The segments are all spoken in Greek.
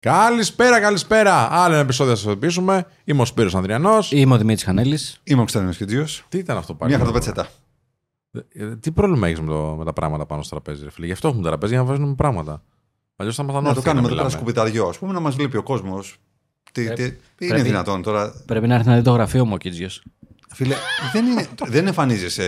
Καλησπέρα, καλησπέρα. Άλλο ένα επεισόδιο να σας ειδοποιήσουμε. Είμαι ο Σπύρος Ανδριανός. Είμαι ο Δημήτρης Χανέλης. Είμαι ο Κωνσταντίνο Κιτζίο. Τι ήταν αυτό πάλι; Μια χαρτοπετσέτα. Ε, Τι πρόβλημα έχεις με, το- με τα πράγματα πάνω στο τραπέζι, ρε φίλε; Γι' αυτό έχουμε τραπέζι για να βάζουμε πράγματα. Αλλιώς θα ήμασταν Να το όρθιοι κάνουμε εδώ πέρα μιλάμε. σκουπιταριό, ας πούμε, να μας βλέπει ο κόσμος. Τι, τι, είναι πρέπει- δυνατόν τώρα; Πρέπει να έρθει να δει το γραφείο μου ο Κίτζιο. Φίλε, δεν, είναι, δεν εμφανίζεσαι.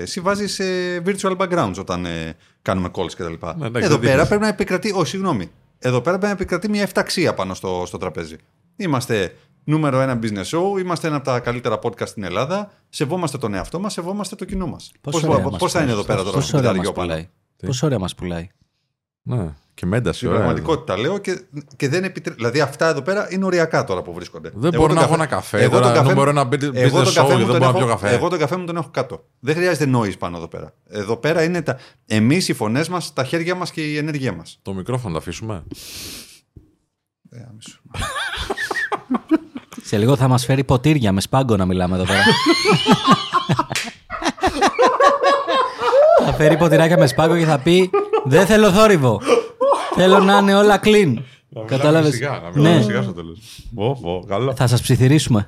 Εσύ βάζεις virtual backgrounds όταν ε, κάνουμε calls κτλ. Ναι, εντάξει, Εδώ δεν πέρα δείχνεις. πρέπει να επικρατεί. Όχι, συγγνώμη. Εδώ πέρα πρέπει να επικρατεί μια εφταξία πάνω στο, στο τραπέζι. Είμαστε νούμερο ένα business show, είμαστε ένα από τα καλύτερα podcast στην Ελλάδα. Σεβόμαστε τον εαυτό μας, σεβόμαστε το κοινό μας. Πώς θα είναι εδώ πέρα τώρα Πόσο ωραία μας σκουπιταριό πάνω. πουλάει; Πόσο ωραία μας πουλάει; Ναι, και με ένταση, Στην ωραία. πραγματικότητα λέω και, και δεν επιτρέπει. Δηλαδή αυτά εδώ πέρα είναι οριακά τώρα που βρίσκονται. Δεν Εγώ μπορώ τον να έχω ένα καφέ, Εγώ τώρα τον καφέ, δεν μου- μπορώ να μπει- μπει εγώ στο τον show καφέ και μου δεν τον μπορώ να έχω- πιω καφέ. Εγώ τον καφέ μου τον έχω κάτω. Δεν χρειάζεται noise πάνω εδώ πέρα. Εδώ πέρα είναι τα... εμείς οι φωνές μας, τα χέρια μας και η ενέργεια μας. Το μικρόφωνο το αφήσουμε. Σε λίγο θα μας φέρει ποτήρια με σπάγκο να μιλάμε εδώ πέρα. θα φέρει ποτηράκια με σπάγκο και θα πει Δεν θέλω θόρυβο. θέλω να είναι όλα clean. Κατάλαβες; Σιγά, να Ναι, μιλάμε σιγά στο τέλος. Πω, πω, καλό. θα σας ψιθυρίσουμε.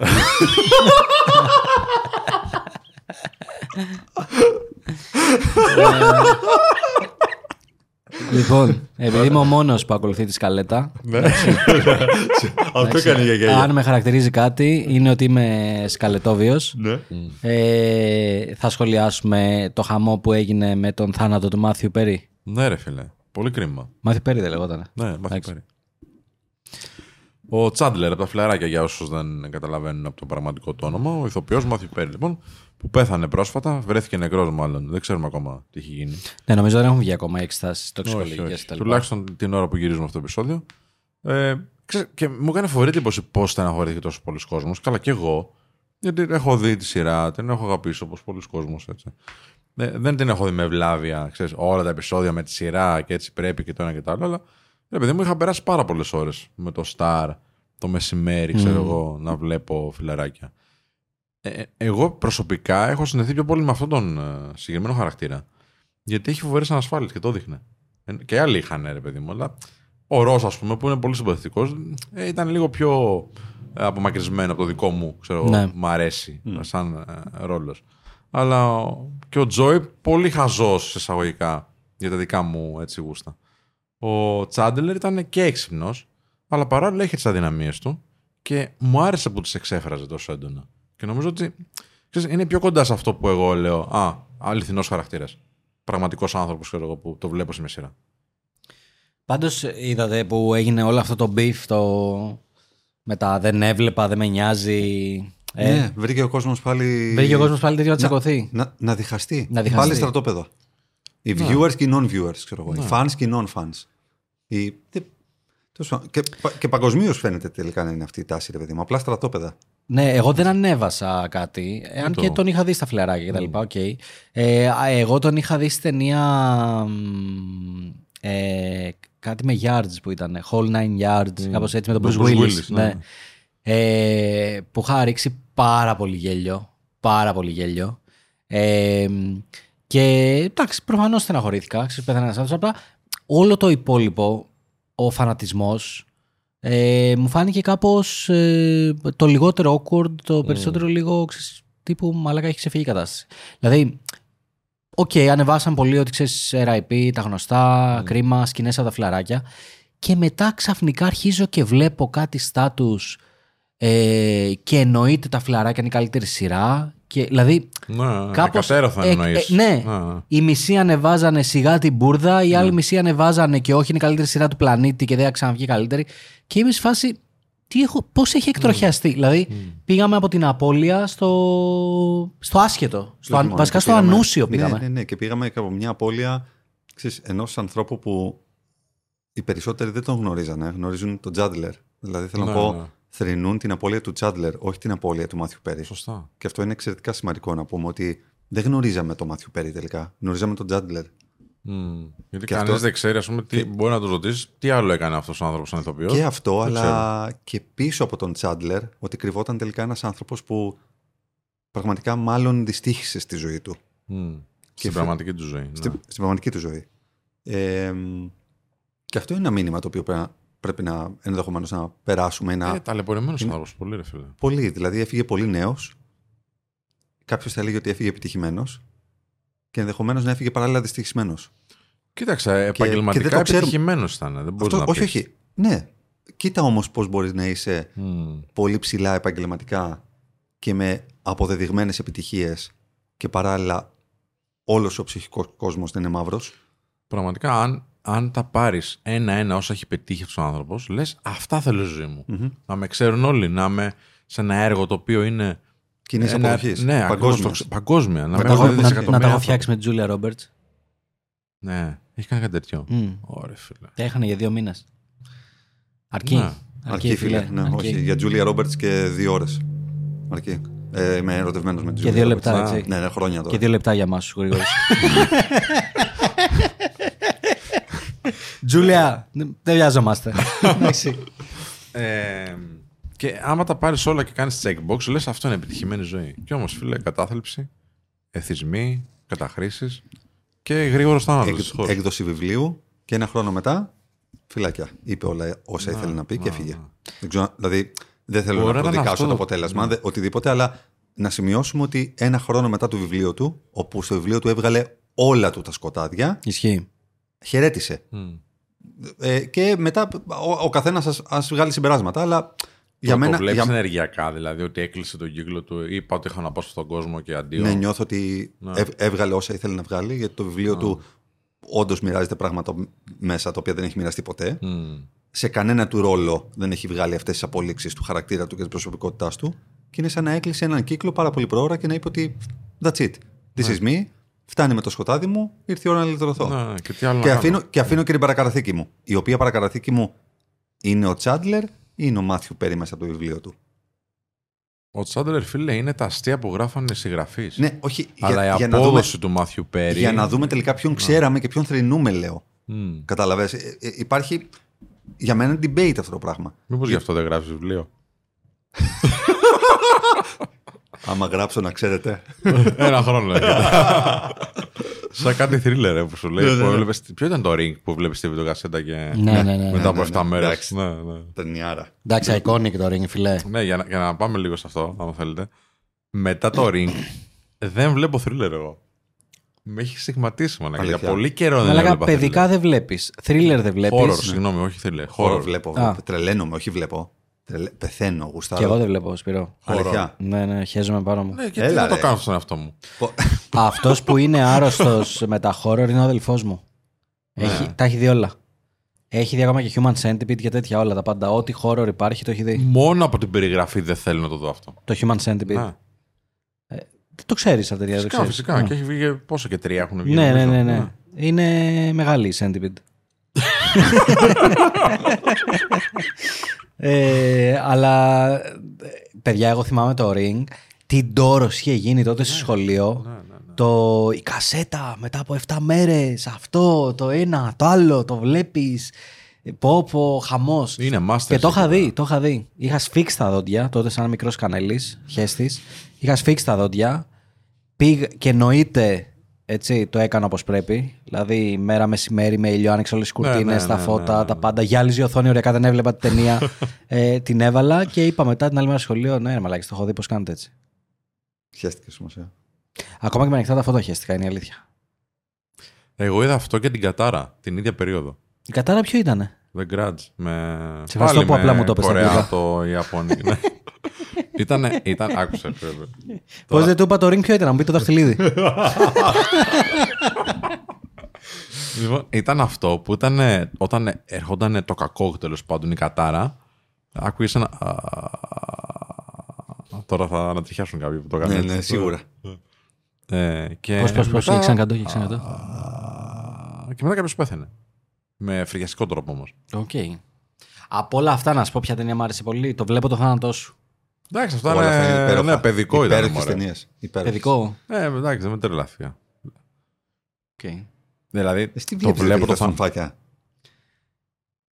λοιπόν, επειδή είμαι ο μόνος που ακολουθεί τη σκαλέτα, Ναι. Αυτό έκανε η γιαγιά. αν με χαρακτηρίζει κάτι, είναι ότι είμαι σκαλετόβιος. Ναι. Ε, θα σχολιάσουμε το χαμό που έγινε με τον θάνατο του Μάθιου Πέρι. Ναι, ρε φίλε. Πολύ κρίμα. Μάθιου Πέρι δεν λεγότανε. Ναι, μάθει Εντάξει. πέρι. Ο Τσάντλερ από τα φιλαράκια, για όσους δεν καταλαβαίνουν από το πραγματικό το όνομα, ο ηθοποιός Μάθιου Πέρι, λοιπόν, που πέθανε πρόσφατα, βρέθηκε νεκρός μάλλον. Δεν ξέρουμε ακόμα τι έχει γίνει. Ναι, νομίζω δεν έχουν βγει ακόμα εξετάσεις Όχι, τοξικολογικέ όχι. κτλ. Τουλάχιστον την ώρα που γυρίζουμε αυτό το επεισόδιο. Ε, ξέρεις, και μου έκανε φοβερή εντύπωση πώς στεναχωρήθηκε τόσο πολλοί κόσμος. Καλά, και εγώ. Γιατί έχω δει τη σειρά, την έχω αγαπήσει όπως πολλοί κόσμοι. Ε, δεν την έχω δει με βλάβια, ξέρεις, όλα τα επεισόδια με τη σειρά και έτσι πρέπει και το ένα και το άλλο. Αλλά ρε παιδί μου, είχα περάσει πάρα πολλές ώρες με το Star το μεσημέρι, ξέρω εγώ, να βλέπω φιλαράκια. Ε, ε, εγώ προσωπικά έχω συνδεθεί πιο πολύ με αυτόν τον ε, συγκεκριμένο χαρακτήρα. Γιατί έχει φοβερές ανασφάλειες και το δείχνε. Ε, Και άλλοι είχαν, ρε παιδί μου, αλλά ο Ρος, ας πούμε, που είναι πολύ συμπαθητικός, ε, ήταν λίγο πιο ε, απομακρυσμένο από το δικό μου. Ξέρω, εγώ, Ναι. Μ' αρέσει σαν ε, ρόλος. Αλλά ο- και ο Τζόι πολύ χαζός εισαγωγικά για τα δικά μου έτσι γούστα. Ο Τσάντελερ ήταν και έξυπνος, αλλά παράλληλα είχε τις αδυναμίες του και μου άρεσε που τις εξέφραζε τόσο έντονα. Και νομίζω ότι ξέρεις, είναι πιο κοντά σε αυτό που εγώ λέω. Α, αληθινός χαρακτήρας. Πραγματικός άνθρωπος, ξέρω εγώ, που το βλέπω σε μια σειρά. Πάντως είδατε που έγινε όλο αυτό το beef το... με τα δεν έβλεπα, δεν με νοιάζει. Ε, Ναι, βρήκε ο κόσμος πάλι. Βρήκε ο κόσμος πάλι τέτοιο να τσακωθεί. Να, να διχαστεί. Να διχαστεί. Πάλι στρατόπεδο. Οι viewers και οι non-viewers, ξέρω εγώ. Οι fans και οι non-fans. Οι... τι- τέλος πάντων, Και, πα- και παγκοσμίως φαίνεται τελικά να είναι αυτή η τάση, ρε παιδί μου. Απλά στρατόπεδα. Ναι, εγώ δεν ανέβασα κάτι. Αν το. και τον είχα δει στα φιλαράκια και τα λοιπά, οκ. Ε, α, εγώ τον είχα δει στη ταινία. μ, Ε, κάτι με yards που ήταν. Whole nine yards, κάπως έτσι με τον Με Bruce τον Bruce Willis. Willis, ναι. ναι. Ε, που είχα ρίξει πάρα πολύ γέλιο. Πάρα πολύ γέλιο. Ε, και εντάξει, προφανώς στεναχωρήθηκα. Ξέρεις, πέθανε ένας άνθρωπος. Απλά όλο το υπόλοιπο, ο φανατισμός, ε, μου φάνηκε κάπως ε, το λιγότερο awkward, το περισσότερο λίγο ξέρεις, τύπου μαλάκα έχει ξεφύγει η κατάσταση. Δηλαδή, οκ, ανεβάσαν πολύ ότι ξέρεις RIP, τα γνωστά, κρίμα, σκηνές από τα φιλαράκια. Και μετά ξαφνικά αρχίζω και βλέπω κάτι στάτους ε, και εννοείται τα φιλαράκια είναι η καλύτερη σειρά. Και, δηλαδή, Ναι, κάπως, εκατέρωθαν ε, εννοείς. ε, ναι, Α, οι μισοί ανεβάζανε σιγά την μπουρδα, οι άλλοι μισοί ανεβάζανε και όχι είναι η καλύτερη σειρά του πλανήτη και δεν θα ξαναβγεί καλύτερη. Και είμαι σε φάση, τι έχω, πώς έχει εκτροχιαστεί. Δηλαδή, πήγαμε από την απώλεια στο, στο άσχετο. Στο, αν- Λοιπόν, βασικά και στο πήγαμε- ανούσιο πήγαμε. Ναι, ναι, ναι. Και πήγαμε από μια απώλεια ενός ανθρώπου που οι περισσότεροι δεν τον γνωρίζανε. Γνωρίζουν τον Τζάντλερ. Δηλαδή θέλω Ναι, να πω, ναι. Θρυνούν την απώλεια του Τζάντλερ, όχι την απώλεια του Μάθιου Πέρι. Σωστά. Και αυτό είναι εξαιρετικά σημαντικό να πούμε ότι δεν γνωρίζαμε τον Μάθιου Πέρι τελικά. Γνωρίζαμε τον Τζάντλερ. Μμ. Γιατί Και κανείς αυτό- δεν ξέρει, ας πούμε, τι, μπορεί να του ρωτήσει τι άλλο έκανε αυτός ο άνθρωπος σαν ηθοποιός. Και αυτό, δεν αλλά και πίσω από τον Τσάντλερ, ότι κρυβόταν τελικά ένας άνθρωπος που πραγματικά μάλλον δυστύχησε στη ζωή του. Μμ. Και Στην φε- πραγματική του ζωή. ναι. Στην, στην πραγματική του ζωή. Ε, και αυτό είναι ένα μήνυμα το οποίο πρέπει να, πρέπει να ενδεχομένως να περάσουμε. Να... Ε, ταλαιπωρημένος άνθρωπος. Πολύ, ρε φίλε. Πολύ. Δηλαδή έφυγε πολύ νέος. Κάποιος θα έλεγε ότι έφυγε επιτυχημένος. Και ενδεχομένως να έφυγε παράλληλα δυστυχισμένος. Κοίταξε, και δεν επαγγελματικά το ξέρουμε. επιτυχημένος ήταν. Δεν μπορείς να όχι, πεις. όχι. Ναι. Κοίτα όμως πώς μπορείς να είσαι Μμμ. πολύ ψηλά επαγγελματικά και με αποδεδειγμένες επιτυχίες και παράλληλα όλος ο ψυχικός κόσμος να είναι μαύρος. Πραγματικά, αν, αν τα πάρεις ένα-ένα όσα έχει πετύχει αυτός ο άνθρωπος, λες αυτά θέλω στη ζωή μου. Να με ξέρουν όλοι, να είμαι σε ένα έργο το οποίο είναι. Κοινής ένα- αποδοχής. Ναι, ακριβώς παγκόσμια. το ξε- παγκόσμια. Να Να, με τα έχουν έχω- να, δισεκατομμύρια να τα έχω άνθρωποι. φτιάξει με τη Τζούλια Ρόμπερτς. Ναι, έχει κάνει κάτι τέτοιο. Mm. Ωραία, φίλε. Τα είχαν για δύο μήνες. Αρκεί. Ναι. Αρκεί, φίλε. Ναι, αρκεί. όχι. Για Τζούλια Ρόμπερτς και δύο ώρες. Αρκεί. Ε, είμαι ερωτευμένος με τη Και Τζούλια δύο Roberts. λεπτά, Α, έτσι. Ναι, ναι, χρόνια τώρα. Και δύο λεπτά για εμάς του γρήγορου. Τζούλια, δεν βιάζομαστε. Εντάξει. Ε, και άμα τα πάρεις όλα και κάνεις checkbox, λες αυτό είναι επιτυχημένη ζωή. Και όμως, φίλε, κατάθλιψη, εθισμοί, καταχρήσεις και γρήγορος θάνατος. Εκ- έκδοση βιβλίου και ένα χρόνο μετά φυλάκια. Είπε όλα όσα ήθελε να πει και έφυγε. Δεν ξέρω, δηλαδή δεν θέλω Ωραία να ήταν προδικάσω αυτό. το αποτέλεσμα, δε- οτιδήποτε, αλλά να σημειώσουμε ότι ένα χρόνο μετά το βιβλίο του, όπου στο βιβλίο του έβγαλε όλα του τα σκοτάδια, Ισχύει. χαιρέτησε. Ε, και μετά ο, ο καθένας ας βγάλει συμπεράσματα, αλλά για το, μένα. το βλέπεις για- ενεργειακά, δηλαδή ότι έκλεισε τον κύκλο του. Είπα ότι είχα να πάω στον κόσμο και αντίο. Ναι, νιώθω ότι Ναι. έβ- έβγαλε όσα ήθελε να βγάλει, γιατί το βιβλίο του όντως μοιράζεται πράγματα μέσα τα οποία δεν έχει μοιραστεί ποτέ. Μμ. Σε κανένα του ρόλο δεν έχει βγάλει αυτές τις απολύξεις του χαρακτήρα του και της προσωπικότητάς του. Και είναι σαν να έκλεισε έναν κύκλο πάρα πολύ προώρα και να είπε ότι That's it. This is me. Φτάνει με το σκοτάδι μου, ήρθε η ώρα να λυτρωθώ. Ναι, και τι άλλο και, να αφήνω, κάνω. και αφήνω και την παρακαταθήκη μου. Η οποία παρακαταθήκη μου είναι ο Τσάντλερ ή είναι ο Μάθιου Πέρι μέσα από το βιβλίο του; Ο Τσάντλερ, φίλε, είναι τα αστεία που γράφανε οι συγγραφείς. Ναι, όχι. Αλλά για, η για να δούμε, απόδοση του Μάθιου Πέρι. για να δούμε τελικά ποιον ξέραμε και ποιον θρυνούμε, λέω. Μμ. Καταλαβες. Ε, ε, υπάρχει για μένα debate αυτό το πράγμα. Μήπως γι' αυτό δεν γράφεις βιβλίο; Άμα γράψω να ξέρετε. Ένα χρόνο λέγεται. Σαν κάτι θρίλερ ε, που σου λέει. Ναι, ναι, που ναι. έβλεπες- Ποιο ήταν το ring που βλέπεις τη βιντεοκασέτα και. Ναι, ναι, ναι. ναι. Μετά από ναι, 7 ναι, μέρες. εντάξει. Ναι, ναι. Ταινιάρα. Εντάξει, iconic το ring, φιλέ. Ναι, για να, για να πάμε λίγο σε αυτό, αν θέλετε. Μετά το ring, δεν βλέπω thriller εγώ. Με έχει στιγματίσει μόνο. Για Αλήθεια. πολύ καιρό δεν Αλλά έβλεπα παιδικά δεν βλέπεις. Thriller δεν βλέπεις. Horror, συγγνώμη, όχι thriller. Χώρο Horror. βλέπω. Α. Τρελαίνομαι, όχι βλέπω. Τρελε... Πεθαίνω, γουστάρω. Και εγώ δεν βλέπω, Σπύρο. Αλήθεια. Ναι, ναι, χαίζομαι πάνω μου. Ναι, και τι Έλα, να το ρε. κάνω στον εαυτό μου. Πο- Αυτός που είναι άρρωστος με τα horror είναι ο αδελφός μου. Έχει, τα έχει δει όλα. Έχει δει ακόμα και Human Centipede και τέτοια όλα. Τα πάντα. Ό,τι horror υπάρχει το έχει δει. Μόνο από την περιγραφή δεν θέλω να το δω αυτό. Το Human Centipede. Ναι. Δεν το ξέρεις αυτή την Φυσικά, φυσικά. Και έχει βγει πόσο και τρία έχουν βγει. Ναι, ναι, νομίζω. ναι, ναι. Είναι μεγάλη η Centipede. ε, αλλά ε, παιδιά, εγώ θυμάμαι το Ring. Τι ντόρος είχε γίνει τότε στο σχολείο. ναι, Το, η κασέτα μετά από 7 μέρες. Αυτό, το ένα, το άλλο. Το βλέπεις. Ε, Πω, πω, χαμός. Είναι master. Και το είχα δει, το είχα δει. Είχα σφίξει τα δόντια, τότε σαν μικρός κανέλης, χέστη. Είχα σφίξει τα δόντια. Πήγ και εννοείται έτσι, το έκανα όπως πρέπει. Δηλαδή, μέρα μεσημέρι με ήλιο, άνοιξα όλες τις κουρτίνες, ναι, τα ναι, φώτα, ναι, ναι. τα πάντα. Γυάλιζε η οθόνη, ωριακά δεν έβλεπα την ταινία. ε, την έβαλα και είπα μετά την άλλη μέρα στο σχολείο: Ναι, ρε μαλάκι, το έχω δει πώς κάνετε έτσι. Χαίστηκες σημασία. Ακόμα και με ανοιχτά τα φώτα χαίστηκα, είναι η αλήθεια. Εγώ είδα αυτό και την Κατάρα την ίδια περίοδο. Η κατάρα ποιο ήτανε; The Grudge. Με... Σε ευχαριστώ που απλά μου το είπες στα Κορέα, αγγλικά. το Ιαπωνικό. ναι. Ήτανε, ήταν, άκουσε. βέβαια. Πώς δεν του είπα το ring ποιο ήταν, να μου πει το δαχτυλίδι. Λοιπόν, ήταν αυτό που ήταν ε, όταν ερχόταν το κακό τέλος πάντων η Κατάρα. Άκουγες ένα. α, Τώρα θα ανατριχιάσουν κάποιοι που το κάνουν. Ναι, έτσι. ναι, σίγουρα. Ε, και Πώς, πώς, πώς, μετά- έχει ξανακαντώ, έχει ξανακαντώ. Α, Και μετά κάποιος πέθανε. Με φρικιαστικό τρόπο όμως. Οκ. Από όλα αυτά να σου πω ποια ταινία μου άρεσε πολύ. Το βλέπω το θάνατό σου. Εντάξει, αυτό Όλα αυτά είναι ήταν. υπέροχα. Ναι, παιδικό ήταν. Υπέροχες μωρέ. ταινίες. Υπέροχες. Παιδικό. Ε, εντάξει, δεν με τρελάθηκα. Okay. Δηλαδή, Εσύ τι το βλέπεις, βλέπω ρε, το τα θάνατο. στομφάκια.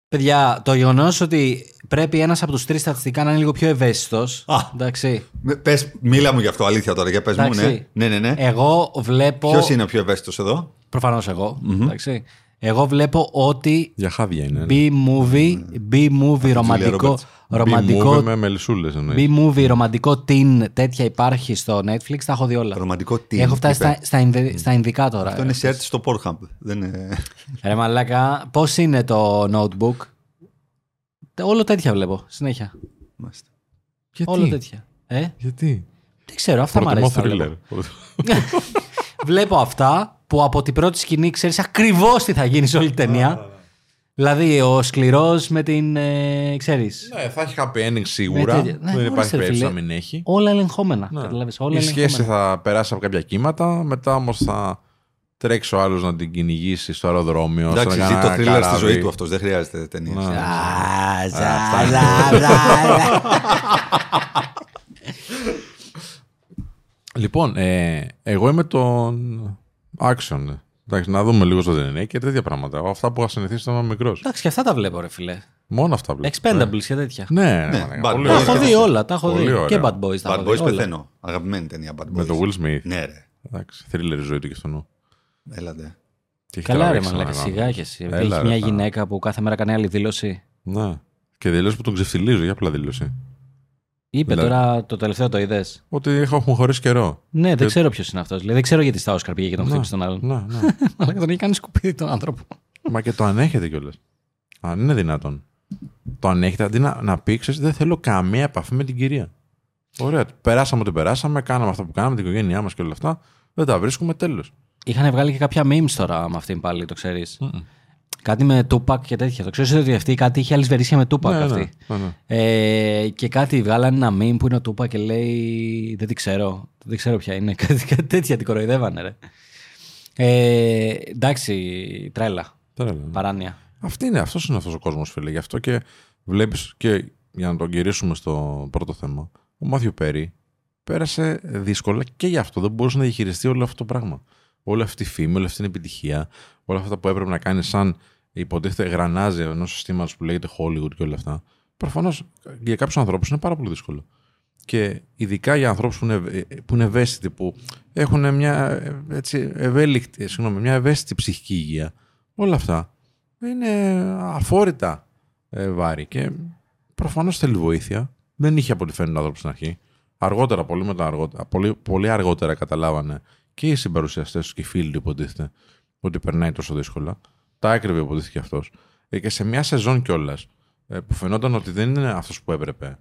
Παιδιά, το γεγονός ότι πρέπει ένας από τους τρεις στατιστικά να είναι λίγο πιο ευαίσθητος. Α. Εντάξει. Με- Πες, μίλα μου γι' αυτό, αλήθεια τώρα, για πες μου, ναι. Εντάξει. Ναι, ναι, ναι. Εγώ βλέπω. Ποιος είναι ο πιο ευαίσθητος εδώ; Προφανώς εγώ. Εντάξει. Εγώ βλέπω ότι Για χάδια είναι. ναι. B-movie, B-movie ρομαντικό, Roberts. ρομαντικό, B-movie με μελισσούλες εννοείς. B-movie ρομαντικό teen τέτοια υπάρχει στο Netflix, τα έχω δει όλα. Ρομαντικό τι. Έχω φτάσει στα, στα, Ινδε- στα Ινδικά τώρα. Αυτό είναι search στο Pornhub. Δεν είναι... Ρε μαλάκα, πώς είναι το notebook; Όλο τέτοια βλέπω, συνέχεια. Μάλιστα. Γιατί; Όλο τέτοια. Ε, Γιατί; δεν ξέρω, αυτά μου Προτιμώ αρέσει. να βλέπω. thriller. Βλέπω αυτά που από την πρώτη σκηνή ξέρεις ακριβώς τι θα γίνει σε όλη την ταινία. Δηλαδή ο σκληρός με την, ε, ξέρεις, Ναι, θα έχει happy ending σίγουρα. Με τέτοια- ναι, Δεν ορίστε, υπάρχει ρε περίπτωση φίλε. να μην έχει. όλα ελεγχόμενα. Ναι. Καταλάβεις, όλα Η σχέση ελεγχόμενα. θα περάσει από κάποια κύματα, μετά όμως θα τρέξει ο άλλος να την κυνηγήσει στο αεροδρόμιο. Εντάξει, σε ζει ένα το thriller στη καράβι. ζωή του αυτός. Δεν χρειάζεται ταινία. Ναι. Α, ζα, ζα, ζα. Λοιπόν, ε, εγώ είμαι τον action. ε. Εντάξει, να δούμε λίγο στο DNA και τέτοια πράγματα. Αυτά που είχα συνηθίσει όταν ήμουν μικρός. Εντάξει, και αυτά τα βλέπω, ρε φιλέ. Μόνο αυτά βλέπω. Expendables και τέτοια. Ναι, ναι, Ναι, ναι, Bad πολύ Boys. Τα ωραία. έχω δει όλα, τα έχω Πολύ δει. ωραία. Και Bad Boys τα Bad έχω Boys δει. όλα. πεθαίνω. Αγαπημένη ταινία Bad Boys. Με το Will Smith. Ναι, ρε. Εντάξει, thriller η ζωή του και στο νου. Έλατε. Τι έχει Καλά, ρε τραβήξει μαλάκα, να σιγά κάνω. και εσύ. Έλα, Έχει ρε, μια θα- γυναίκα που κάθε μέρα κάνει άλλη δήλωση. Ναι. Και δηλώσει που τον ξεφτιλίζω, για απλά δήλωση. Είπε Δηλαδή. τώρα το τελευταίο το είδες; Ότι έχουμε χωρίσει καιρό. Ναι, δεν Και- ξέρω ποιος είναι αυτός. Δηλαδή, δεν ξέρω γιατί στα Όσκαρ πήγε και τον Ναι, χτύπησε τον άλλον. Ναι, ναι. Αλλά τον έχει κάνει σκουπίδι τον άνθρωπο. Μα και το ανέχεται κιόλας. Αν είναι δυνατόν. Το ανέχεται αντί να, να πει, ξέρεις, δεν θέλω καμία επαφή με την κυρία. Ωραία. Περάσαμε ό,τι περάσαμε, κάναμε αυτό που κάναμε, την οικογένειά μας και όλα αυτά. Δεν τα βρίσκουμε τέλος. Είχαν βγάλει και κάποια memes τώρα με αυτήν πάλι, το ξέρεις. Κάτι με Tupac και τέτοια. Το ξέρεις ότι αυτή κάτι είχε αλυσβερίσια με Tupac Ναι, αυτή. ναι, ναι, ναι. Ε, και κάτι βγάλανε ένα meme που είναι ο Tupac και λέει Δεν την ξέρω. Δεν ξέρω ποια είναι. Κάτι, κάτι τέτοια την κοροϊδεύανε, ρε. Ε, εντάξει, τρέλα. Τώρα λέμε. Παράνοια. Αυτή είναι, αυτός είναι αυτός ο κόσμος, φίλε. Γι' αυτό και βλέπεις και για να τον γυρίσουμε στο πρώτο θέμα, ο Μάθιο Πέρι πέρασε δύσκολα και γι' αυτό δεν μπορούσε να διαχειριστεί όλο αυτό το πράγμα. Όλη αυτή τη φήμη, όλη αυτή την επιτυχία, όλα αυτά που έπρεπε να κάνει σαν υποτίθεται γρανάζι ενός συστήματος που λέγεται Hollywood και όλα αυτά. Προφανώς για κάποιους ανθρώπους είναι πάρα πολύ δύσκολο. Και ειδικά για ανθρώπους που, είναι, που είναι ευαίσθητοι, που έχουν μια, ε, έτσι, ευέλικτη, συγγνώμη, μια ευαίσθητη ψυχική υγεία, όλα αυτά είναι αφόρητα ε, βάρη και προφανώς θέλει βοήθεια. Δεν είχε από ό,τι φαίνεται ο άνθρωπος στην αρχή. Αργότερα, πολύ, μετά, αργότερα, πολύ, πολύ αργότερα καταλάβανε και οι συμπαρουσιαστές τους και οι φίλοι του υποτίθεται ότι περνάει τόσο δύσκολα. Τα έκρυβε υποτίθεται αυτός. Ε, και σε μια σεζόν κιόλας ε, που φαινόταν ότι δεν είναι αυτός που έπρεπε.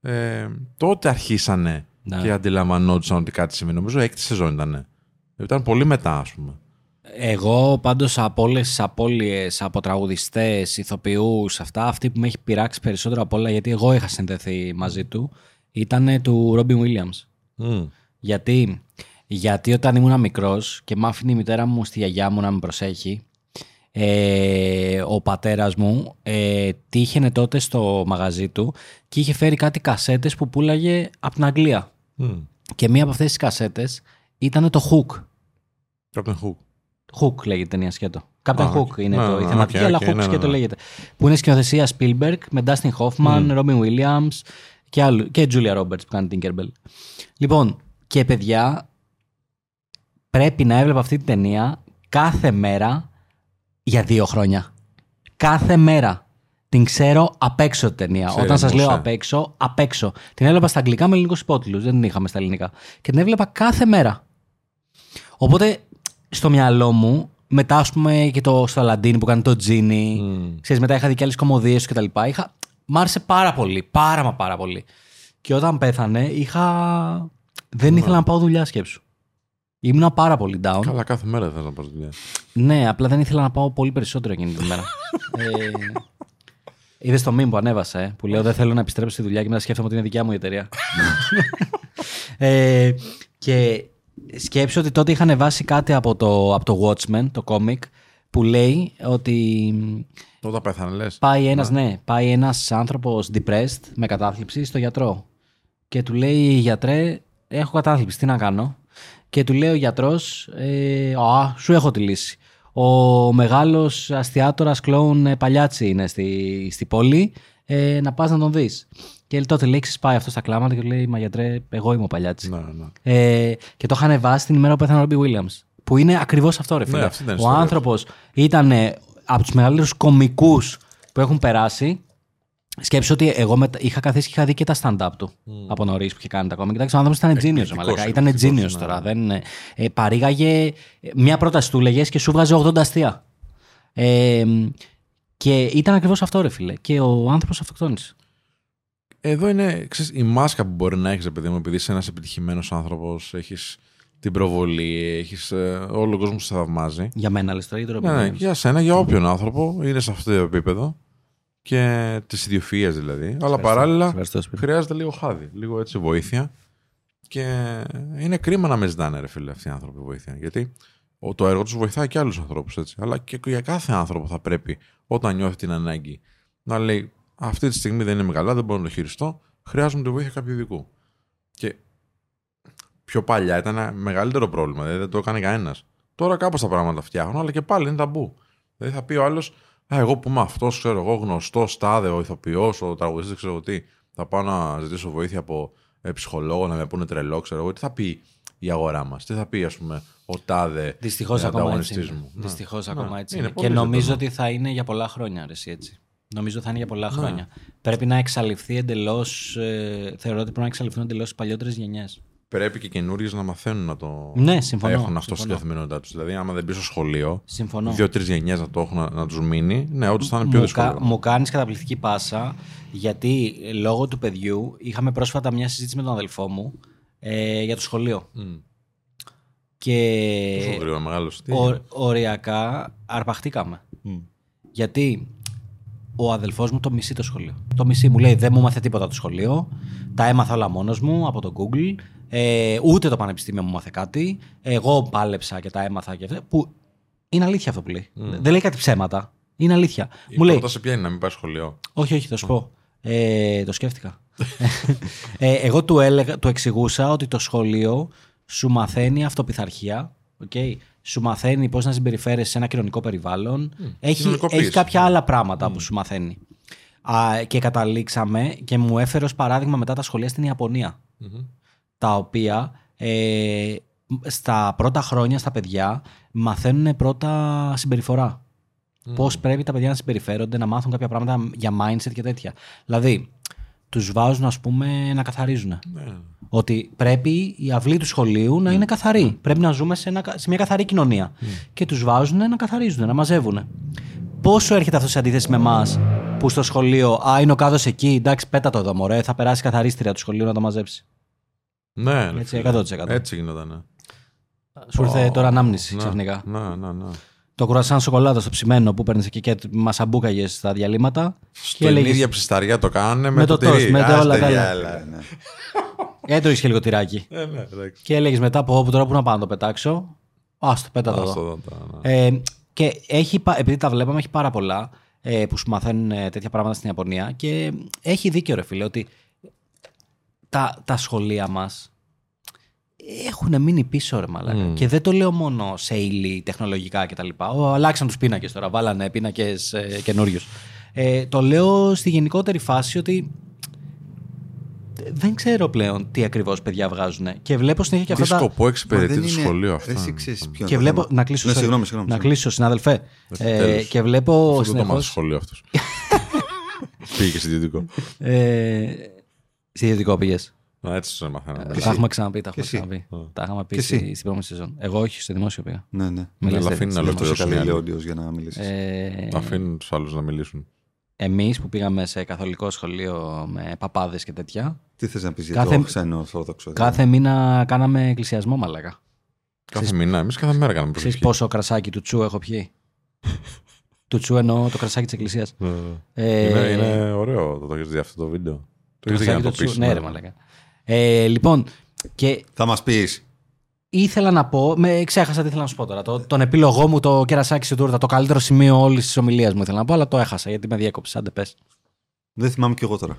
Ε, τότε αρχίσανε Ναι. και αντιλαμβανόντουσαν ότι κάτι συμβαίνει. Νομίζω έκτη σεζόν ήταν. Ήταν πολύ μετά, ας πούμε. Εγώ πάντως από όλες τις απώλειες από τραγουδιστές, ηθοποιούς, αυτά, αυτή που με έχει πειράξει περισσότερο από όλα, γιατί εγώ είχα συνδεθεί μαζί του, ήταν του Robin Williams. Γιατί, γιατί όταν ήμουν μικρός και μ' άφηνε η μητέρα μου στη γιαγιά μου να με προσέχει, ε, ο πατέρας μου ε, τύχαινε τότε στο μαγαζί του και είχε φέρει κάτι κασέτες που πουλάγε από την Αγγλία. Και μία από αυτές τις κασέτες ήταν το Hook. Captain Hook. Hook λέγεται η ταινία σκέτο. Captain Α, Hook ok. είναι Ναι, το, η ναι, θεματική, οκ, αλλά ok, Hook ναι, σκέτο ναι. λέγεται. Που είναι σκηνοθεσία Spielberg με Dustin Hoffman, Robin Williams και, άλλου, και Julia Roberts που κάνει την Tinkerbell. Λοιπόν, και παιδιά, πρέπει να έβλεπα αυτή την ταινία κάθε μέρα για δύο χρόνια. Κάθε μέρα. Την ξέρω απ' έξω την ταινία. Ξέρει, Όταν σας λέω Μωσέ. απ' έξω, απ' έξω. Την έβλεπα στα αγγλικά με ελληνικούς υπότιτλους. Δεν την είχαμε στα ελληνικά. Και την έβλεπα κάθε μέρα. Οπότε στο μυαλό μου, μετά ας πούμε και το στο Αλαντίνι που κάνει το Τζίνι, ξέρεις, μετά είχα δει και άλλες κομμωδίες του κτλ. Είχα... Μ' άρεσε πάρα πολύ. Πάρα μα πάρα πολύ. Και όταν πέθανε, είχα. Δεν ήθελα να πάω δουλειά σκέψου. Ήμουνα πάρα πολύ down. Καλά, κάθε μέρα δεν θε να πα δουλειά. Ναι, απλά δεν ήθελα να πάω πολύ περισσότερο εκείνη την μέρα. ε, Είδες το meme που ανέβασα, ε, που λέω Δεν θέλω να επιστρέψω στη δουλειά και μετά σκέφτομαι ότι είναι δικιά μου η εταιρεία. ε, και σκέψω ότι τότε είχα ανεβάσει κάτι από το, από το Watchmen, το comic, που λέει ότι Όταν πέθανε, λες. πάει ένας, ναι, πάει ένας άνθρωπος depressed με κατάθλιψη στο γιατρό. Και του λέει, γιατρέ, έχω κατάθλιψη, τι να κάνω; Και του λέει ο γιατρός, ε, α, σου έχω τη λύση. Ο μεγάλος αστιάτορας κλόουν ε, παλιάτσι είναι στη, στη πόλη, ε, να πας να τον δεις. Και τότε λέει, ξεσπάει αυτό στα κλάματα και του λέει, μα γιατρέ, εγώ είμαι ο παλιάτσι. Ναι, ναι. Ε, και το είχαν βάσει την ημέρα που πέθανε ο Ρόμπι Williams. Που είναι ακριβώς αυτό, ρε φίλε. Ναι, αυτή ήταν η Ο ιστορία άνθρωπος ήταν ε, από τους μεγαλύτερους κομικούς που έχουν περάσει. Σκέψου ότι εγώ μετα... είχα καθίσει και είχα δει και τα stand-up του από νωρίς που είχε κάνει τα κόμικ. Εντάξει, ο άνθρωπος ήταν genius. Εκπληκτικός, μαλάκα. Ήταν εκπληκτικός, genius ναι. τώρα. Δεν, είναι- ε, παρήγαγε μια πρόταση του λέγες και σου βγάζε 80 αστεία. Ε, και ήταν ακριβώς αυτό, ρε φίλε. Και ο άνθρωπος αυτοκτόνησε. Εδώ είναι ξέρεις, η μάσκα που μπορεί να έχεις, παιδί μου, επειδή είσαι ένας επιτυχημένος άνθρωπος, έχεις την προβολή, έχεις όλο τον κόσμος που σε θαυμάζει. Για μένα, λες τώρα ή τώρα. Ναι, ναι, για σένα, για όποιον άνθρωπο είναι σε αυτό το επίπεδο και της ιδιοφυΐας δηλαδή. Αλλά παράλληλα Ευχαριστώ, Σπύρο. χρειάζεται λίγο χάδι, λίγο έτσι βοήθεια. Και είναι κρίμα να με ζητάνε, ρε φίλε, αυτοί οι άνθρωποι βοήθεια. Γιατί ο- το έργο τους βοηθάει και άλλους ανθρώπους έτσι. Αλλά και για κάθε άνθρωπο θα πρέπει, όταν νιώθει την ανάγκη, να λέει Αυτή τη στιγμή δεν είμαι καλά, δεν μπορώ να το χειριστώ. Χρειάζομαι τη βοήθεια κάποιου ειδικού. Και πιο παλιά ήταν ένα μεγαλύτερο πρόβλημα, δηλαδή δεν το έκανε κανένας. Τώρα κάπως τα πράγματα φτιάχνουν, αλλά και πάλι είναι ταμπού. Δηλαδή θα πει ο άλλος, εγώ που είμαι αυτός, ξέρω εγώ, γνωστός, τάδε, ο ηθοποιός, ο τραγουδιστής, δεν ξέρω τι, θα πάω να ζητήσω βοήθεια από ε, ψυχολόγο, να με πούνε τρελό, ξέρω εγώ. Τι θα πει η αγορά μας, τι θα πει, ας πούμε, ο τάδε Δυστυχώς ε, ακόμα έτσι. ανταγωνιστής Είναι. μου. Ναι. Δυστυχώς Ναι. ακόμα έτσι. Είναι Είναι. πολύ Και νομίζω ζητούμενο. ότι θα είναι για πολλά χρόνια ρε, εσύ, έτσι. Νομίζω θα είναι για πολλά Ναι. χρόνια. Πρέπει να εξαλειφθεί εντελώς. Ε, θεωρώ ότι πρέπει να εξαλειφθούν εντελώς οι παλιότερες γενιές. Πρέπει και καινούριες να μαθαίνουν να το Ναι, συμφωνώ, έχουν αυτό στην συμφωνώ. καθημερινότητά τους. Δηλαδή, άμα δεν μπει στο σχολείο, Συμφωνώ. δύο-τρεις γενιές να το έχουν να, να τους μείνει, ναι, όντως θα είναι πιο Μου, δύσκολο. κα, μου κάνεις καταπληκτική πάσα γιατί ε, λόγω του παιδιού είχαμε πρόσφατα μια συζήτηση με τον αδελφό μου ε, για το σχολείο. Μμ. Και Πόσο γρήγορα μεγάλος. ο, οριακά αρπαχτήκαμε. Γιατί ο αδελφός μου το μισεί το σχολείο. Το μισεί μου λέει: Δεν μου μάθε τίποτα το σχολείο. Τα έμαθα όλα μόνος μου από το Google. Ε, ούτε το πανεπιστήμιο μου μάθε κάτι. Εγώ πάλεψα και τα έμαθα και αυτά. Που είναι αλήθεια αυτό που λέει. Δεν λέει κάτι ψέματα. Είναι αλήθεια. Η μου λέει: πρόταση ποια είναι να μην πάει σχολείο; όχι, όχι, θα σου πω. Ε, το σκέφτηκα. ε, εγώ του, έλεγα, του εξηγούσα ότι το σχολείο σου μαθαίνει αυτοπιθαρχία. Okay? Σου μαθαίνει πώς να συμπεριφέρεσαι σε ένα κοινωνικό περιβάλλον. Έχει, κοινωνικοποίηση. έχει κάποια άλλα πράγματα που σου μαθαίνει. Α, και καταλήξαμε και μου έφερε ως παράδειγμα μετά τα σχολεία στην Ιαπωνία. Τα οποία ε, στα πρώτα χρόνια στα παιδιά μαθαίνουν πρώτα συμπεριφορά. Πώς πρέπει τα παιδιά να συμπεριφέρονται, να μάθουν κάποια πράγματα για mindset και τέτοια. Δηλαδή, τους βάζουν, ας πούμε, να καθαρίζουν. Ναι. Ότι πρέπει η αυλή του σχολείου να είναι καθαρή. Πρέπει να ζούμε σε, ένα, σε μια καθαρή κοινωνία. Και τους βάζουν να καθαρίζουν, να μαζεύουν. Πόσο έρχεται αυτός σε αντίθεση με εμάς που στο σχολείο, Α, είναι ο κάδος εκεί, εντάξει, πέτα το εδώ, μωρέ, θα περάσει η καθαρίστρια του σχολείου να το μαζέψει. Ναι, ρε Έτσι, φίλε. 100%. Έτσι γινόταν. Ναι. Σου ήρθε τώρα ανάμνηση Ναι, ξαφνικά. Ναι, ναι, ναι. Το κουρασάν σοκολάτα στο ψημένο που παίρνεις εκεί και μας αμπούκαγες στα διαλύματα. Στην έλεγες- ίδια ψισταριά το κάνανε με, Με το τυρί. toast, με το Άστε όλα τα για άλλα. έλα. Ναι. Έτρωγες και λίγο τυράκι. Ε, ναι, εντάξει. Και έλεγες μετά από όπου τώρα που να πάω να το πετάξω. Α το πέτα το Άστο εδώ. εδώ τώρα, ναι. Ε, και έχει, πα- επειδή τα βλέπαμε, έχει πάρα πολλά ε, που σου μαθαίνουν ε, τέτοια πράγματα στην Ιαπωνία. Και έχει δίκιο, ρε φίλε, ότι τα, τα σχολεία μας έχουν μείνει πίσω, ρε μαλάκα. Και δεν το λέω μόνο σε ύλη, τεχνολογικά κτλ. Ο, αλλάξαν τους πίνακες τώρα, βάλανε πίνακες ε, καινούριους. Ε, το λέω στη γενικότερη φάση ότι δεν ξέρω πλέον τι ακριβώς παιδιά βγάζουν. Και βλέπω συνέχεια και Τι αυτά τα. σκοπό εξυπηρετεί δεν το είναι- σχολείο Ρε, αυτό. εσύ ξέρεις ποιο Και είναι το βλέπω. θέμα. Να κλείσω, Ναι, sorry. συγγνώμη, συγγνώμη. να συγγνώμη. κλείσω, συνάδελφε. Ε, Τέλος. και βλέπω. Αυτό δεν το συνεχώς- μάθει σχολείο αυτός. Πήγε σε ιδιωτικό. Ε, σε ιδιωτικό πήγες. Να, έτσι σε μαθαίναμε. Τα έχουμε ξαναπεί. Τα Και έχουμε εσύ. ξαναπεί. Τα είχαμε πει Και εσύ. στη- στην προηγούμενη σεζόν. Εγώ όχι, στο δημόσιο πήγα. Ναι, ναι. Με Ναι, λες, αλλά δεν- αφήνει να Γι' αυτό σε ολοκληρώσουν οι καλή άλλοι. Λεόντιος για να μιλήσεις. Ε, Αφήνουν τους άλλους να μιλήσουν. Εμείς που πήγαμε σε καθολικό σχολείο με παπάδες και τέτοια, Τι θες να πεις για κάθε- το ξένο ορθόδοξο. κάθε μήνα κάναμε εκκλησιασμό, μαλάκα. Κάθε μήνα, εμείς κάθε μέρα κάνουμε Ξέρεις προσευχή. πόσο κρασάκι του τσου έχω πιει; του τσου εννοώ το κρασάκι της εκκλησίας. Ε, Είναι, είναι ωραίο το, το έχεις δει αυτό το βίντεο; Το έχεις δει για να το πεις. Ναι, ρε, μαλάκα. Ε, λοιπόν, και Θα μας πεις. ήθελα να πω. Με, ξέχασα τι ήθελα να σου πω τώρα. Το, τον επίλογό μου, το κερασάκι στην τούρτα, το καλύτερο σημείο όλης της ομιλίας μου ήθελα να πω, αλλά το έχασα γιατί με διέκοψε. Άντε, πες. Δεν θυμάμαι κι εγώ τώρα.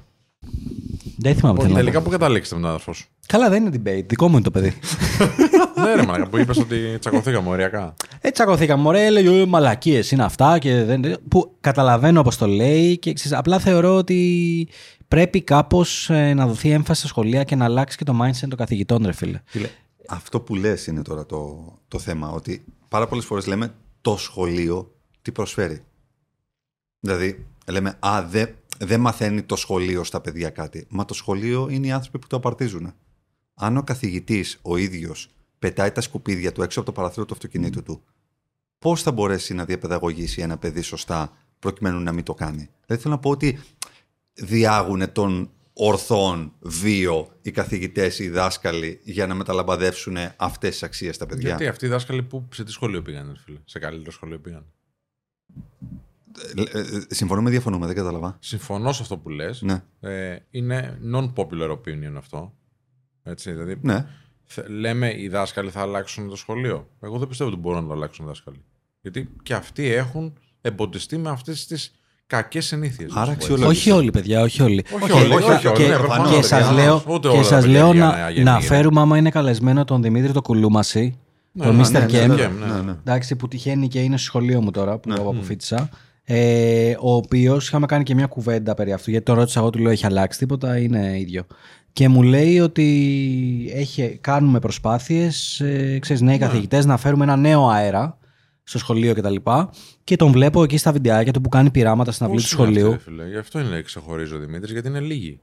Δεν θυμάμαι τι θέλω να πω. Τελικά που καταλήξετε με τον αδερφό σου. Καλά, δεν είναι debate. Δικό μου είναι το παιδί. Ναι, ρε μαλάκα, που είπες ότι τσακωθήκαμε οριακά. Έτσι τσακωθήκαμε. Ωραία, έλεγε μαλακίες είναι αυτά και δεν. Που καταλαβαίνω όπως το λέει και ξέρεις, απλά θεωρώ ότι πρέπει κάπως να δοθεί έμφαση στα σχολεία και να αλλάξει και το mindset των καθηγητών, ρε φίλε. αυτό που λες είναι τώρα το, το θέμα. Ότι πάρα πολλές φορές λέμε το σχολείο τι προσφέρει. Δηλαδή, λέμε, α, δεν δεν μαθαίνει το σχολείο στα παιδιά κάτι. Μα το σχολείο είναι οι άνθρωποι που το απαρτίζουν. Αν ο καθηγητής ο ίδιος πετάει τα σκουπίδια του έξω από το παραθύρο του αυτοκινήτου του, πώς θα μπορέσει να διαπαιδαγωγήσει ένα παιδί σωστά προκειμένου να μην το κάνει; Δεν θέλω να πω ότι διάγουν τον ορθόν βίο οι καθηγητές, οι δάσκαλοι για να μεταλαμπαδεύσουν αυτές τις αξίες στα παιδιά. Γιατί αυτοί οι δάσκαλοι που σε τι σχολείο πήγαν, φίλε, σε καλύτερο σχολείο πήγαν. Ε, ε, συμφωνούμε, διαφωνούμε, δεν κατάλαβα. Συμφωνώ σε αυτό που λες. Ναι. Ε, είναι non-popular opinion αυτό. Έτσι, δηλαδή, Ναι. θε- λέμε οι δάσκαλοι θα αλλάξουν το σχολείο. Εγώ δεν πιστεύω ότι μπορούν να το αλλάξουν οι δάσκαλοι. Γιατί και αυτοί έχουν εμποντιστεί με αυτές τις κακές συνήθειες. Άρα αξιολόγηση. Όχι όλοι, παιδιά, όχι όλοι. Όχι Όχι, όλοι, όχι, όχι όλοι. και, ναι, προφανώς, και παιδιά, σας προφανώς. λέω, Ούτε και όλα τα σας παιδιά λέω είναι να, αγενή, να είναι. φέρουμε άμα είναι καλεσμένο τον Δημήτρη το Κουλούμαση, Ναι, τον ναι, Mr. ναι, Kem, ναι, ναι, ναι. ναι, ναι. εντάξει, που τυχαίνει και είναι στο σχολείο μου τώρα που αποφύτησα. Ε, ο οποίος είχαμε κάνει και μια κουβέντα περί αυτού, γιατί τον ρώτησα εγώ, του λέω: Έχει αλλάξει τίποτα, είναι ίδιο. Και μου λέει ότι έχει, κάνουμε προσπάθειες, ε, ξέρεις, νέοι καθηγητές, να φέρουμε ένα νέο αέρα στο σχολείο κτλ. Και, και τον βλέπω εκεί στα βιντεάκια του που κάνει πειράματα στην αυλή του Πώς είναι σχολείου. αυτοί, ρε φίλε; Γι' αυτό είναι ξεχωρίζει ο Δημήτρης, γιατί είναι λίγοι.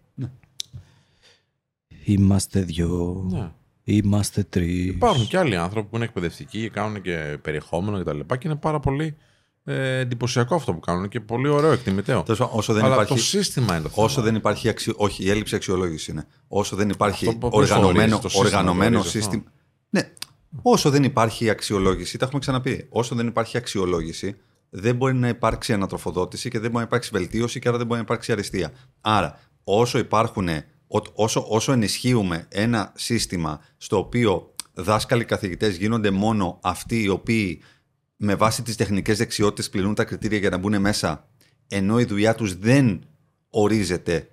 Είμαστε δυο, Ναι. είμαστε τρεις. Υπάρχουν και άλλοι άνθρωποι που είναι εκπαιδευτικοί και κάνουν και περιεχόμενο κτλ. Και, και είναι πάρα πολύ ε, εντυπωσιακό αυτό που κάνουν και πολύ ωραίο, εκτιμητέο. Τέλος πάντων, όσο δεν Αλλά υπάρχει, το σύστημα είναι το θέμα. όσο δεν υπάρχει αξιο... όχι, η έλλειψη αξιολόγηση είναι. Όσο δεν υπάρχει Αυτό που- πώς οργανωμένο, ορίζεις το σύστημα, οργανωμένο το ορίζεις σύστημα. Ναι, όσο δεν υπάρχει αξιολόγηση, τα έχουμε ξαναπεί. Όσο δεν υπάρχει αξιολόγηση, δεν μπορεί να υπάρξει ανατροφοδότηση και δεν μπορεί να υπάρξει βελτίωση και άρα δεν μπορεί να υπάρξει αριστεία. Άρα, όσο υπάρχουν, ό- όσο, όσο ενισχύουμε ένα σύστημα στο οποίο δάσκαλοι καθηγητές γίνονται μόνο αυτοί οι οποίοι με βάση τις τεχνικές δεξιότητες πληρούν τα κριτήρια για να μπουν μέσα, ενώ η δουλειά τους δεν ορίζεται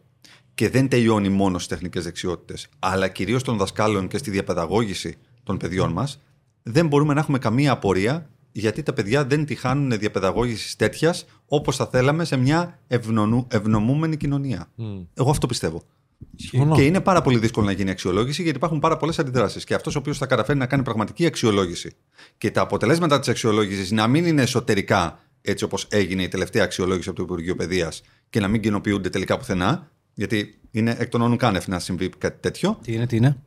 και δεν τελειώνει μόνο στις τεχνικές δεξιότητες, αλλά κυρίως των δασκάλων και στη διαπαιδαγώγηση των παιδιών μας, δεν μπορούμε να έχουμε καμία απορία γιατί τα παιδιά δεν τη χάνουν διαπαιδαγώγησης τέτοιας όπως θα θέλαμε σε μια ευνονού, ευνομούμενη κοινωνία. Εγώ αυτό πιστεύω. Συμφωνώ. Και είναι πάρα πολύ δύσκολο να γίνει αξιολόγηση γιατί υπάρχουν πάρα πολλές αντιδράσεις. Και αυτός ο οποίος θα καταφέρει να κάνει πραγματική αξιολόγηση και τα αποτελέσματα της αξιολόγησης να μην είναι εσωτερικά έτσι όπως έγινε η τελευταία αξιολόγηση από το Υπουργείο Παιδείας και να μην κοινοποιούνται τελικά πουθενά, γιατί είναι εκ των όνων κάνευ να συμβεί κάτι τέτοιο. Τι είναι, τι είναι;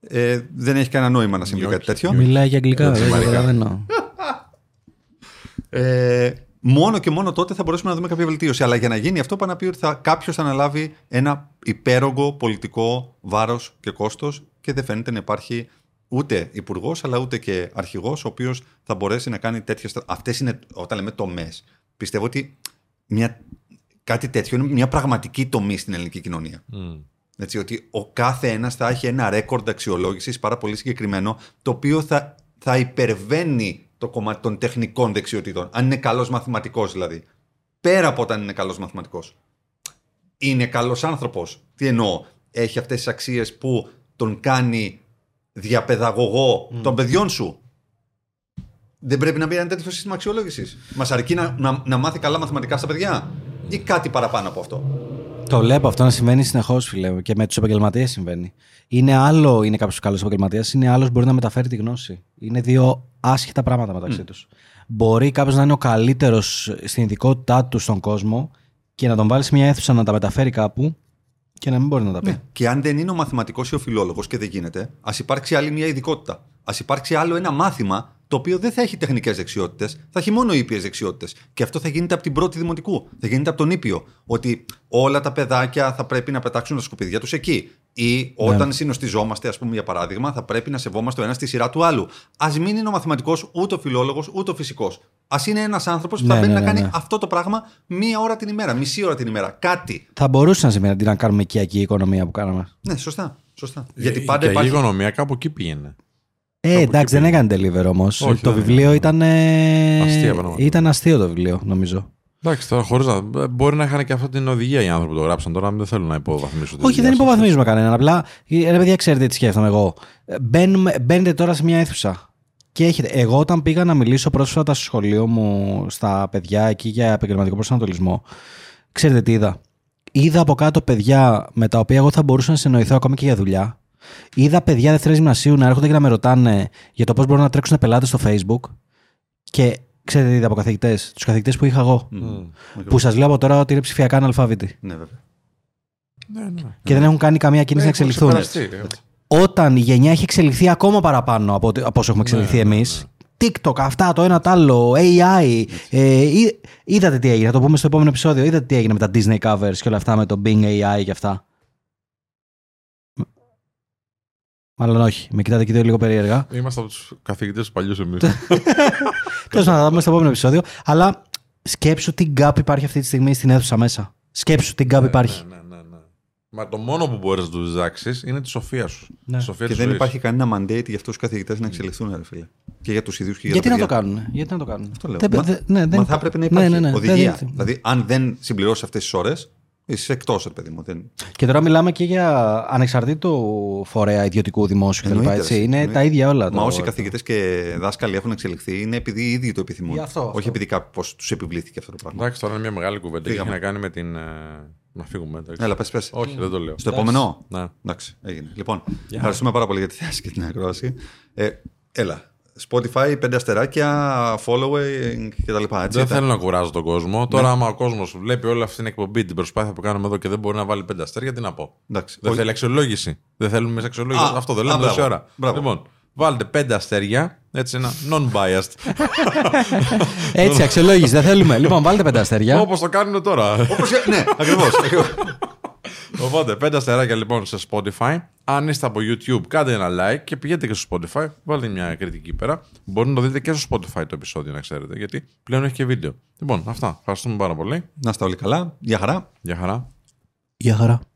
Ε, δεν έχει κανένα νόημα να συμβεί Όχι. κάτι τέτοιο. Μιλάει για αγγλικά, δεν Γερμανικά. καταλαβαίνω. Ε, μόνο και μόνο τότε θα μπορέσουμε να δούμε κάποια βελτίωση. Αλλά για να γίνει αυτό, πάει να πει ότι θα, κάποιος θα αναλάβει ένα υπέρογκο πολιτικό βάρος και κόστος και δεν φαίνεται να υπάρχει ούτε υπουργός, αλλά ούτε και αρχηγός, ο οποίος θα μπορέσει να κάνει τέτοιε. Αυτές είναι, όταν λέμε τομές, πιστεύω ότι μια, κάτι τέτοιο είναι μια πραγματική τομή στην ελληνική κοινωνία. Έτσι, ότι ο κάθε ένας θα έχει ένα ρέκορντ αξιολόγησης πάρα πολύ συγκεκριμένο, το οποίο θα, θα υπερβαίνει το κομμάτι των τεχνικών δεξιοτήτων. Αν είναι καλός μαθηματικός δηλαδή. Πέρα από όταν είναι καλός μαθηματικός. Είναι καλός άνθρωπος. Τι εννοώ. Έχει αυτές τις αξίες που τον κάνει διαπαιδαγωγό των παιδιών σου. Δεν πρέπει να μπει ένα τέτοιο σύστημα αξιολόγησης. Μας αρκεί να, να, να μάθει καλά μαθηματικά στα παιδιά, ή κάτι παραπάνω από αυτό. Το βλέπω αυτό να συμβαίνει συνεχώς, φίλε. Και με τους επαγγελματίες συμβαίνει. Είναι άλλο είναι κάποιος καλός επαγγελματίας, είναι άλλος μπορεί να μεταφέρει τη γνώση. Είναι δύο άσχετα πράγματα μεταξύ Mm. τους. Μπορεί κάποιος να είναι ο καλύτερος στην ειδικότητά του στον κόσμο και να τον βάλεις σε μια αίθουσα να τα μεταφέρει κάπου και να μην μπορεί να τα πει. Και αν δεν είναι ο μαθηματικός ή ο φιλόλογος και δεν γίνεται, ας υπάρξει άλλη μια ειδικότητα. Α υπάρξει άλλο ένα μάθημα το οποίο δεν θα έχει τεχνικές δεξιότητες, θα έχει μόνο ήπιες δεξιότητες. Και αυτό θα γίνεται από την πρώτη δημοτικού. Θα γίνεται από τον ήπιο. Ότι όλα τα παιδάκια θα πρέπει να πετάξουν τα σκουπίδια τους εκεί. Ή όταν συνοστιζόμαστε, ας πούμε, για παράδειγμα, θα πρέπει να σεβόμαστε ο ένας στη σειρά του άλλου. Α μην είναι ο μαθηματικός, ούτε ο φιλόλογος, ούτε ο φυσικός. Α είναι ένας άνθρωπος που θα Ναι, μπαίνει ναι, να ναι, κάνει ναι. αυτό το πράγμα μία ώρα την ημέρα, μισή ώρα την ημέρα. Κάτι. Θα μπορούσε να συμβαίνει αντί να κάνουμε οικιακή οικονομία που κάναμε. Ναι, σωστά. σωστά. Ε, Γιατί η πάντα οικιακή υπάρχει. οικονομία κάπου εκεί πήγαινε. Ε, εντάξει, δεν έκανε deliver όμως. Όχι, Το δεν βιβλίο ήταν. ε, Αστεία πράγματα. Ήταν αστείο το βιβλίο, νομίζω. Εντάξει, τώρα χωρίς να. ε, Μπορεί να είχαν και αυτή την οδηγία οι άνθρωποι που το γράψαν τώρα, δεν θέλω να υποβαθμίσω. τη Όχι, δουλειά δεν σας. υποβαθμίζουμε κανέναν. Απλά, ε, ρε παιδιά, ξέρετε τι σκέφτομαι εγώ. Ε, Μπαίνουμε, μπαίνετε τώρα σε μια αίθουσα. Και έχετε. Εγώ, όταν πήγα να μιλήσω πρόσφατα στο σχολείο μου στα παιδιά εκεί για επαγγελματικό προσανατολισμό, ξέρετε τι είδα. Είδα από κάτω παιδιά με τα οποία εγώ θα μπορούσα να συνοηθώ ακόμη και για δουλειά, Είδα παιδιά δεύτερης γυμνασίου να έρχονται και να με ρωτάνε για το πώς μπορούν να τρέξουν πελάτες στο Facebook. Και ξέρετε τι είδα από καθηγητές, τους καθηγητές που είχα εγώ. Που σας λέω από τώρα ότι είναι ψηφιακά αναλφάβητοι. Ναι, βέβαια. Ναι, ναι. Και δεν έχουν κάνει καμία κίνηση να Έχουν εξελιχθούν. ξεπεραστεί. Όταν η γενιά έχει εξελιχθεί ακόμα παραπάνω από, ότι- από όσο έχουμε εξελιχθεί Ναι, ναι, εμεί. TikTok, αυτά, το ένα το άλλο, AI. Ε, εί- είδατε τι έγινε, θα το πούμε στο επόμενο επεισόδιο. Είδατε τι έγινε με τα Disney covers και όλα αυτά, με το Bing AI και αυτά. Μάλλον όχι. Με κοιτάτε και δύο λίγο περίεργα. Είμαστε από τους καθηγητές τους παλιούς εμείς. Τέλος πάντων, θα τα δούμε στο επόμενο επεισόδιο. Αλλά σκέψου τι gap υπάρχει αυτή τη στιγμή στην αίθουσα μέσα. Σκέψου τι gap υπάρχει. Ναι, ναι, ναι. Μα το μόνο που μπορείς να τους διδάξεις είναι τη σοφία σου. Ναι. Τη σοφία Και της δεν ζωής. υπάρχει κανένα mandate για αυτούς τους καθηγητές να εξελιχθούν, ρε φίλε. Και για τους ίδιου και για Γιατί τα να το παιδιά. κάνουν, γιατί να το κάνουν. Αυτό λέω. Δεν- Μα, δε- ναι, δεν μα θα έπρεπε να υπάρχει Ναι, ναι, ναι. οδηγία. Δεν- Δηλαδή, αν δεν συμπληρώσεις αυτές τις ώρες, είσαι εκτός, ρε παιδί μου. Δεν... Και τώρα μιλάμε και για ανεξαρτήτω φορέα ιδιωτικού δημόσιου κτλ. Εννοείται, έτσι. ρε, Είναι εννοείται. τα ίδια όλα. Μα το- όσοι καθηγητές και δάσκαλοι έχουν εξελιχθεί είναι επειδή οι ίδιοι το επιθυμούν. Γι' αυτό, αυτό. Όχι επειδή κάπως τους επιβλήθηκε αυτό το πράγμα. Εντάξει, τώρα είναι μια μεγάλη κουβέντα και έχει Φύγαμε. να κάνει με την. ε, Να φύγουμε. εντάξει. Έλα, πες, πες. Όχι, δεν το λέω. Στο επόμενο; Ναι. Εντάξει, έγινε. Λοιπόν, ευχαριστούμε πάρα πολύ για τη θέση και την ακρόαση. Ε, έλα. Spotify, πέντε αστεράκια, following κτλ. Έτσι, Δεν τα- θέλω να κουράζω τον κόσμο. Τώρα, άμα ο κόσμος βλέπει όλη αυτή την εκπομπή, την προσπάθεια που κάνουμε εδώ και δεν μπορεί να βάλει πέντε αστέρια, τι να πω. Εντάξει. Δεν Όχι. θέλει αξιολόγηση. Δεν θέλουμε εμεί αξιολόγηση. Α, Αυτό δεν α, λέμε τόση μπράβο. ώρα. Μπράβο. Λοιπόν, βάλτε πέντε αστέρια. Έτσι, ένα non-biased. Έτσι, αξιολόγηση, δεν θέλουμε. Λοιπόν, βάλτε πέντε αστέρια. Όπως το κάνουν τώρα. Όπως, ναι, ακριβώς. Οπότε, πέντε αστεράκια λοιπόν σε Spotify. Αν είστε από YouTube, κάντε ένα like και πηγαίνετε και στο Spotify. Βάλτε μια κριτική πέρα. Μπορείτε να το δείτε και στο Spotify το επεισόδιο, να ξέρετε. Γιατί πλέον έχει και βίντεο. Λοιπόν, αυτά. Ευχαριστούμε πάρα πολύ. να είστε όλοι καλά. Γεια χαρά. Γεια χαρά. Γεια χαρά.